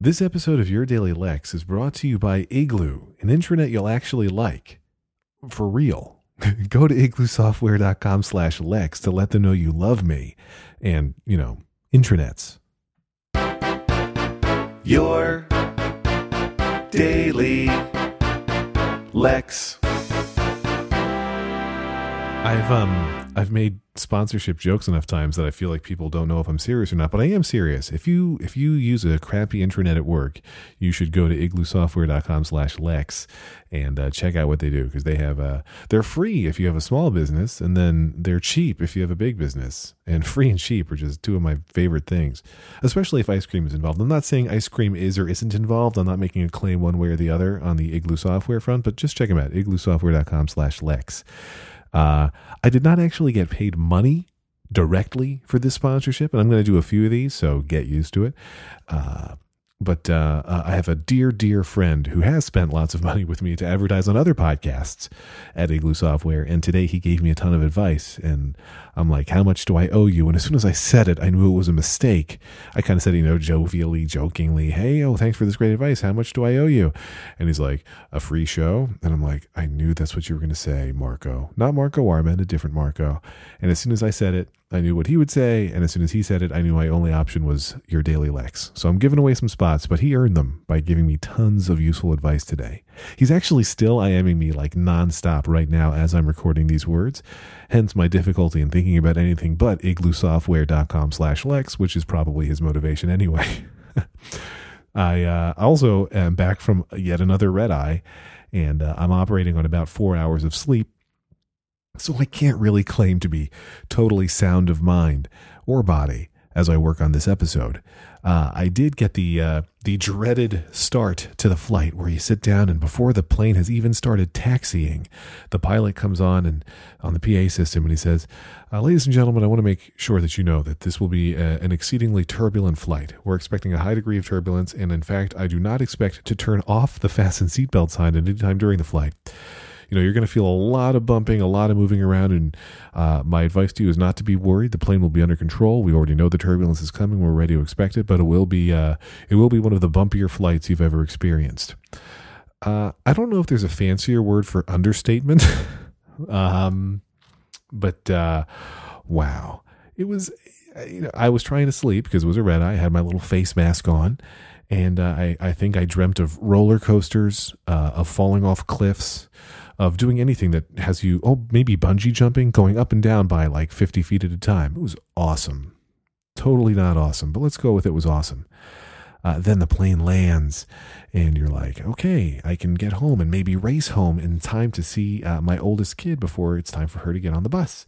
This episode of Your Daily Lex is brought to you by Igloo, an intranet you'll actually like. For real. Go to igloosoftware.com slash Lex to let them know you love me and, you know, intranets. Your Daily Lex. I've um I've made sponsorship jokes enough times that I feel like people don't know if I'm serious or not, but I am serious. If you if you use a crappy intranet at work, you should go to igloosoftware.com slash lex and uh, check out what they do because they have uh they're free if you have a small business and then they're cheap if you have a big business. And free and cheap are just two of my favorite things, especially if ice cream is involved. I'm not saying ice cream is or isn't involved. I'm not making a claim one way or the other on the Igloo software front, but just check them out, igloosoftware.com slash lex. Uh, I did not actually get paid money directly for this sponsorship, and I'm going to do a few of these, so get used to it. Uh, but uh, I have a dear, dear friend who has spent lots of money with me to advertise on other podcasts at Igloo Software. And today he gave me a ton of advice. And I'm like, How much do I owe you? And as soon as I said it, I knew it was a mistake. I kind of said, you know, jovially, jokingly, Hey, oh, thanks for this great advice. How much do I owe you? And he's like, A free show? And I'm like, I knew that's what you were going to say, Marco. Not Marco Arment, a different Marco. And as soon as I said it, I knew what he would say, and as soon as he said it, I knew my only option was your daily Lex. So I'm giving away some spots, but he earned them by giving me tons of useful advice today. He's actually still IMing me like nonstop right now as I'm recording these words, hence my difficulty in thinking about anything but igloosoftware.com slash Lex, which is probably his motivation anyway. I uh, also am back from yet another red eye, and uh, I'm operating on about four hours of sleep so I can't really claim to be totally sound of mind or body as I work on this episode. Uh, I did get the uh, the dreaded start to the flight where you sit down and before the plane has even started taxiing, the pilot comes on and on the PA system and he says, uh, "Ladies and gentlemen, I want to make sure that you know that this will be a, an exceedingly turbulent flight. We're expecting a high degree of turbulence, and in fact, I do not expect to turn off the fasten seatbelt sign at any time during the flight." You know, you're going to feel a lot of bumping, a lot of moving around. And uh, my advice to you is not to be worried. The plane will be under control. We already know the turbulence is coming. We're ready to expect it, but it will be uh, it will be one of the bumpier flights you've ever experienced. Uh, I don't know if there's a fancier word for understatement, um, but uh, wow, it was. You know, I was trying to sleep because it was a red eye. I had my little face mask on, and uh, I, I think I dreamt of roller coasters, uh, of falling off cliffs, of doing anything that has you, oh, maybe bungee jumping, going up and down by like 50 feet at a time. It was awesome. Totally not awesome, but let's go with it was awesome. Uh, then the plane lands, and you're like, okay, I can get home and maybe race home in time to see uh, my oldest kid before it's time for her to get on the bus.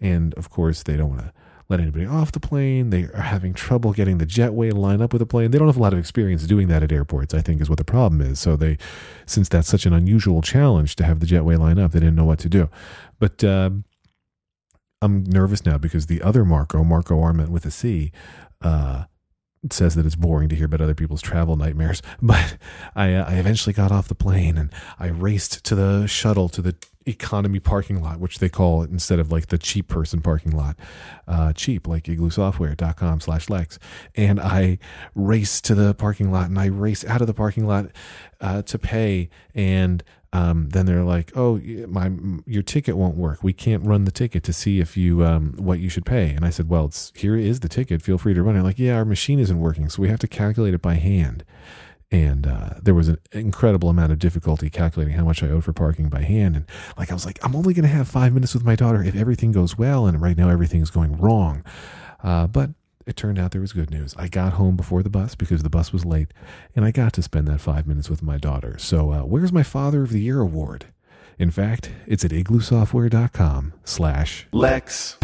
And of course, they don't want to let anybody off the plane. They are having trouble getting the jetway to line up with the plane. They don't have a lot of experience doing that at airports, I think is what the problem is. So they, since that's such an unusual challenge to have the jetway line up, they didn't know what to do. But uh, I'm nervous now because the other Marco, Marco Arment with a C, uh, says that it's boring to hear about other people's travel nightmares. But I, uh, I eventually got off the plane and I raced to the shuttle to the economy parking lot, which they call it instead of like the cheap person parking lot, uh, cheap like igloosoftware.com slash Lex. And I race to the parking lot and I race out of the parking lot uh, to pay. And um, then they're like, "Oh, my your ticket won't work. We can't run the ticket to see if you um, what you should pay." And I said, "Well, it's here is the ticket. Feel free to run it." Like, yeah, our machine isn't working, so we have to calculate it by hand and uh, there was an incredible amount of difficulty calculating how much I owed for parking by hand. And like I was like, I'm only going to have five minutes with my daughter if everything goes well, and right now everything's going wrong. Uh, but it turned out there was good news. I got home before the bus because the bus was late, and I got to spend that five minutes with my daughter. So uh, where's my Father of the Year award? In fact, it's at igloosoftware.com slash Lex.